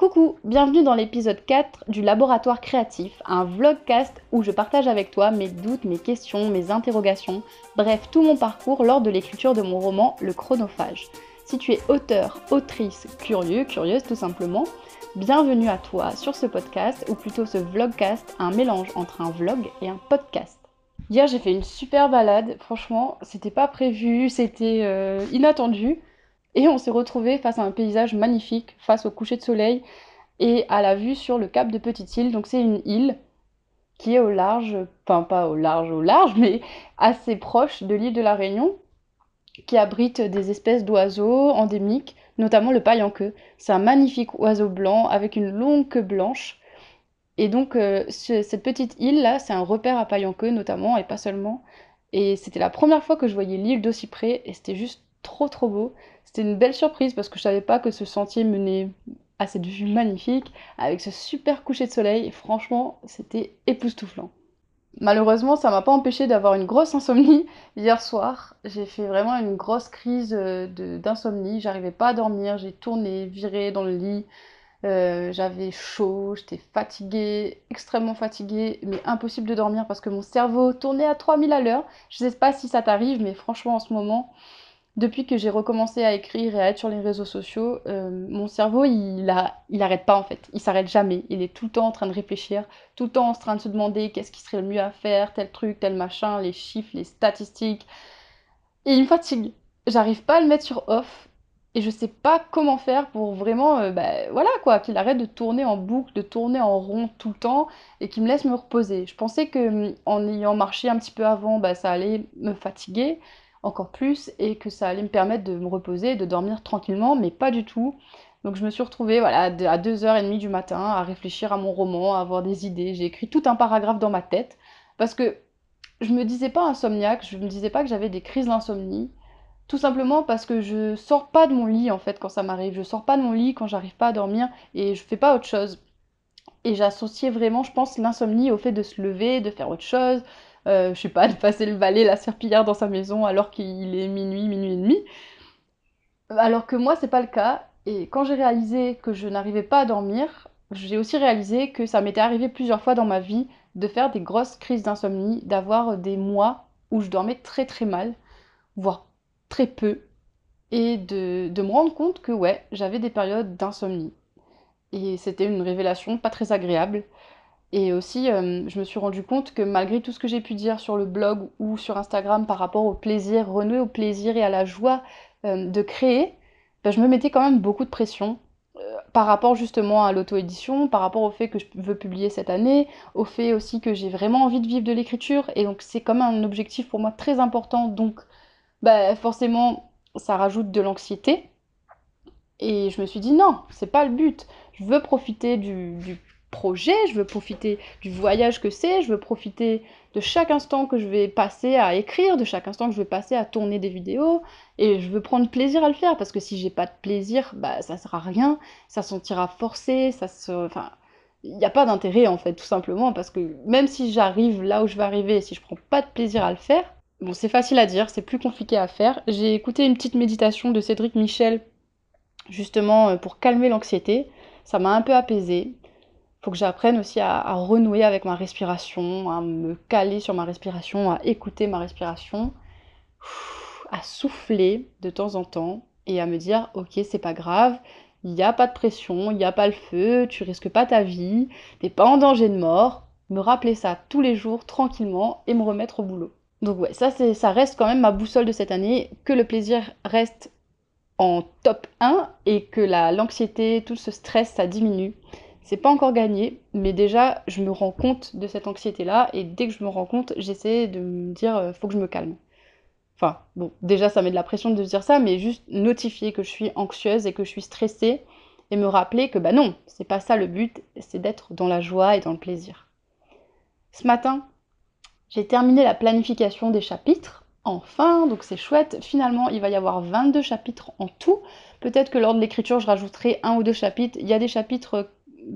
Coucou, bienvenue dans l'épisode 4 du Laboratoire Créatif, un vlogcast où je partage avec toi mes doutes, mes questions, mes interrogations, bref tout mon parcours lors de l'écriture de mon roman Le Chronophage. Si tu es auteur, autrice, curieux, curieuse tout simplement, bienvenue à toi sur ce podcast, ou plutôt ce vlogcast, un mélange entre un vlog et un podcast. Hier j'ai fait une super balade, franchement c'était pas prévu, c'était euh, inattendu. Et on s'est retrouvé face à un paysage magnifique, face au coucher de soleil et à la vue sur le cap de Petite Île. Donc c'est une île qui est au large, enfin pas au large au large, mais assez proche de l'île de la Réunion, qui abrite des espèces d'oiseaux endémiques, notamment le paillanqueux. C'est un magnifique oiseau blanc avec une longue queue blanche. Et donc euh, cette petite île là, c'est un repère à paillanqueux notamment, et pas seulement. Et c'était la première fois que je voyais l'île d'aussi près, et c'était juste trop trop beau. C'était une belle surprise parce que je savais pas que ce sentier menait à cette vue magnifique, avec ce super coucher de soleil, et franchement, c'était époustouflant. Malheureusement, ça m'a pas empêché d'avoir une grosse insomnie hier soir. J'ai fait vraiment une grosse crise euh, d'insomnie. J'arrivais pas à dormir, j'ai tourné, viré dans le lit. Euh, j'avais chaud, j'étais fatiguée, extrêmement fatiguée, mais impossible de dormir parce que mon cerveau tournait à 3000 à l'heure. Je sais pas si ça t'arrive, mais franchement, en ce moment, depuis que j'ai recommencé à écrire et à être sur les réseaux sociaux, euh, mon cerveau, il, il arrête pas en fait. Il s'arrête jamais. Il est tout le temps en train de réfléchir, tout le temps en train de se demander qu'est-ce qui serait le mieux à faire, tel truc, tel machin, les chiffres, les statistiques. Et il me fatigue. J'arrive pas à le mettre sur off. Et je sais pas comment faire pour vraiment, euh, bah, voilà quoi, qu'il arrête de tourner en boucle, de tourner en rond tout le temps et qu'il me laisse me reposer. Je pensais que en ayant marché un petit peu avant, bah, ça allait me fatiguer encore plus et que ça allait me permettre de me reposer, de dormir tranquillement, mais pas du tout. Donc je me suis retrouvée voilà, à 2h30 du matin à réfléchir à mon roman, à avoir des idées. J'ai écrit tout un paragraphe dans ma tête parce que je me disais pas insomniaque, je me disais pas que j'avais des crises d'insomnie. Tout simplement parce que je sors pas de mon lit en fait quand ça m'arrive. Je sors pas de mon lit quand j'arrive pas à dormir et je fais pas autre chose. Et j'associais vraiment, je pense, l'insomnie au fait de se lever, de faire autre chose, euh, je sais pas, de passer le balai, la serpillière dans sa maison alors qu'il est minuit, minuit et demi. Alors que moi, c'est pas le cas. Et quand j'ai réalisé que je n'arrivais pas à dormir, j'ai aussi réalisé que ça m'était arrivé plusieurs fois dans ma vie de faire des grosses crises d'insomnie, d'avoir des mois où je dormais très très mal, voire très peu, et de, de me rendre compte que ouais, j'avais des périodes d'insomnie. Et c'était une révélation pas très agréable. Et aussi, euh, je me suis rendu compte que malgré tout ce que j'ai pu dire sur le blog ou sur Instagram par rapport au plaisir, renouer au plaisir et à la joie euh, de créer, ben, je me mettais quand même beaucoup de pression euh, par rapport justement à l'auto-édition, par rapport au fait que je veux publier cette année, au fait aussi que j'ai vraiment envie de vivre de l'écriture, et donc c'est comme un objectif pour moi très important, donc bah, forcément ça rajoute de l'anxiété. Et je me suis dit non, c'est pas le but. Je veux profiter du, du projet, je veux profiter du voyage que c'est, je veux profiter de chaque instant que je vais passer à écrire, de chaque instant que je vais passer à tourner des vidéos, et je veux prendre plaisir à le faire, parce que si j'ai pas de plaisir, bah ça sert à rien, ça sentira forcé, ça se... Enfin, il n'y a pas d'intérêt en fait, tout simplement, parce que même si j'arrive là où je vais arriver, si je prends pas de plaisir à le faire, bon c'est facile à dire, c'est plus compliqué à faire. J'ai écouté une petite méditation de Cédric Michel, justement euh, pour calmer l'anxiété, ça m'a un peu apaisé, faut que j'apprenne aussi à, renouer avec ma respiration, à me caler sur ma respiration, à écouter ma respiration, à souffler de temps en temps et à me dire ok c'est pas grave, il n'y a pas de pression, il n'y a pas le feu, tu risques pas ta vie, t'es pas en danger de mort. Me rappeler ça tous les jours tranquillement et me remettre au boulot. Donc ouais, ça, c'est, ça reste quand même ma boussole de cette année, que le plaisir reste en top 1 et que la, l'anxiété, tout ce stress, ça diminue. C'est pas encore gagné, mais déjà je me rends compte de cette anxiété-là, et dès que je me rends compte, j'essaie de me dire euh, faut que je me calme. Enfin, bon, déjà ça met de la pression de dire ça, mais juste notifier que je suis anxieuse et que je suis stressée, et me rappeler que bah non, c'est pas ça le but, c'est d'être dans la joie et dans le plaisir. Ce matin, j'ai terminé la planification des chapitres, enfin, donc c'est chouette. Finalement, il va y avoir 22 chapitres en tout. Peut-être que lors de l'écriture, je rajouterai un ou deux chapitres. Il y a des chapitres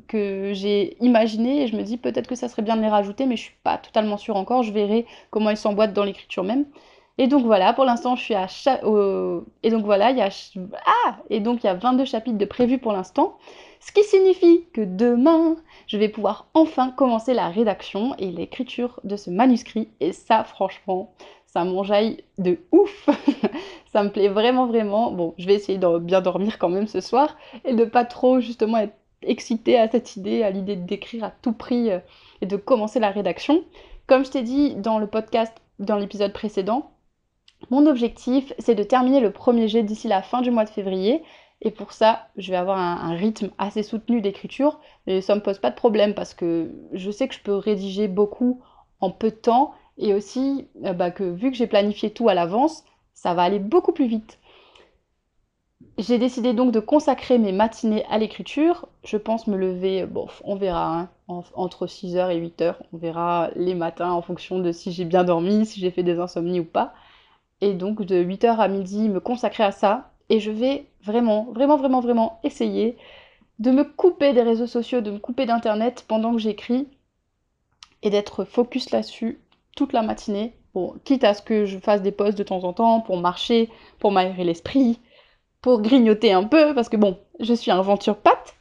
que j'ai imaginé et je me dis peut-être que ça serait bien de les rajouter mais je suis pas totalement sûre encore, je verrai comment ils s'emboîtent dans l'écriture même. Et donc voilà, pour l'instant je suis à et donc voilà, il y a ah et donc il y a 22 chapitres de prévus pour l'instant. Ce qui signifie que demain, je vais pouvoir enfin commencer la rédaction et l'écriture de ce manuscrit. Et ça, franchement, ça m'enjaille de ouf. ça me plaît vraiment, vraiment. Bon, je vais essayer de bien dormir quand même ce soir et de pas trop justement être excitée à cette idée, à l'idée d'écrire à tout prix euh, et de commencer la rédaction. Comme je t'ai dit dans le podcast, dans l'épisode précédent, mon objectif, c'est de terminer le premier jet d'ici la fin du mois de février. Et pour ça, je vais avoir un, rythme assez soutenu d'écriture. Mais ça ne me pose pas de problème parce que je sais que je peux rédiger beaucoup en peu de temps. Et aussi euh, bah, que vu que j'ai planifié tout à l'avance, ça va aller beaucoup plus vite. J'ai décidé donc de consacrer mes matinées à l'écriture. Je pense me lever, bon, on verra, hein, entre 6h et 8h. On verra les matins en fonction de si j'ai bien dormi, si j'ai fait des insomnies ou pas et donc de 8h à midi me consacrer à ça. Et je vais vraiment, vraiment, vraiment, vraiment essayer de me couper des réseaux sociaux, de me couper d'internet pendant que j'écris et d'être focus là-dessus toute la matinée. Bon, quitte à ce que je fasse des pauses de temps en temps pour marcher, pour m'aérer l'esprit, grignoter un peu, parce que bon, je suis un venture patte.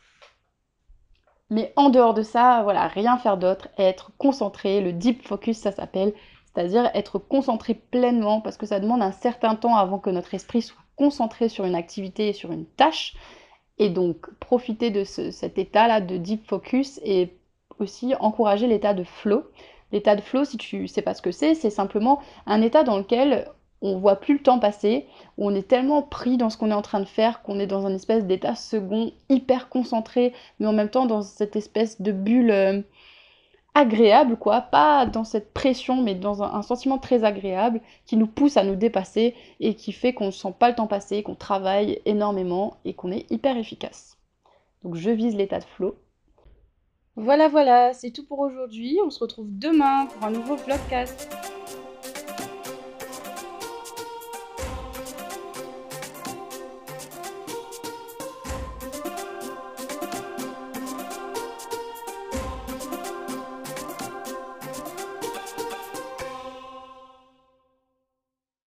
Mais en dehors de ça, voilà, rien faire d'autre, être concentré, le deep focus ça s'appelle, c'est-à-dire être concentré pleinement, parce que ça demande un certain temps avant que notre esprit soit concentré sur une activité et sur une tâche, et donc profiter de cet état-là de deep focus et aussi encourager l'état de flow. L'état de flow, si tu sais pas ce que c'est, c'est simplement un état dans lequel on voit plus le temps passer, on est tellement pris dans ce qu'on est en train de faire qu'on est dans un espèce d'état second hyper concentré, mais en même temps dans cette espèce de bulle euh, agréable, quoi, pas dans cette pression, mais dans un, sentiment très agréable qui nous pousse à nous dépasser et qui fait qu'on ne sent pas le temps passer, qu'on travaille énormément et qu'on est hyper efficace. Donc je vise l'état de flow. Voilà, voilà, c'est tout pour aujourd'hui. On se retrouve demain pour un nouveau vlogcast.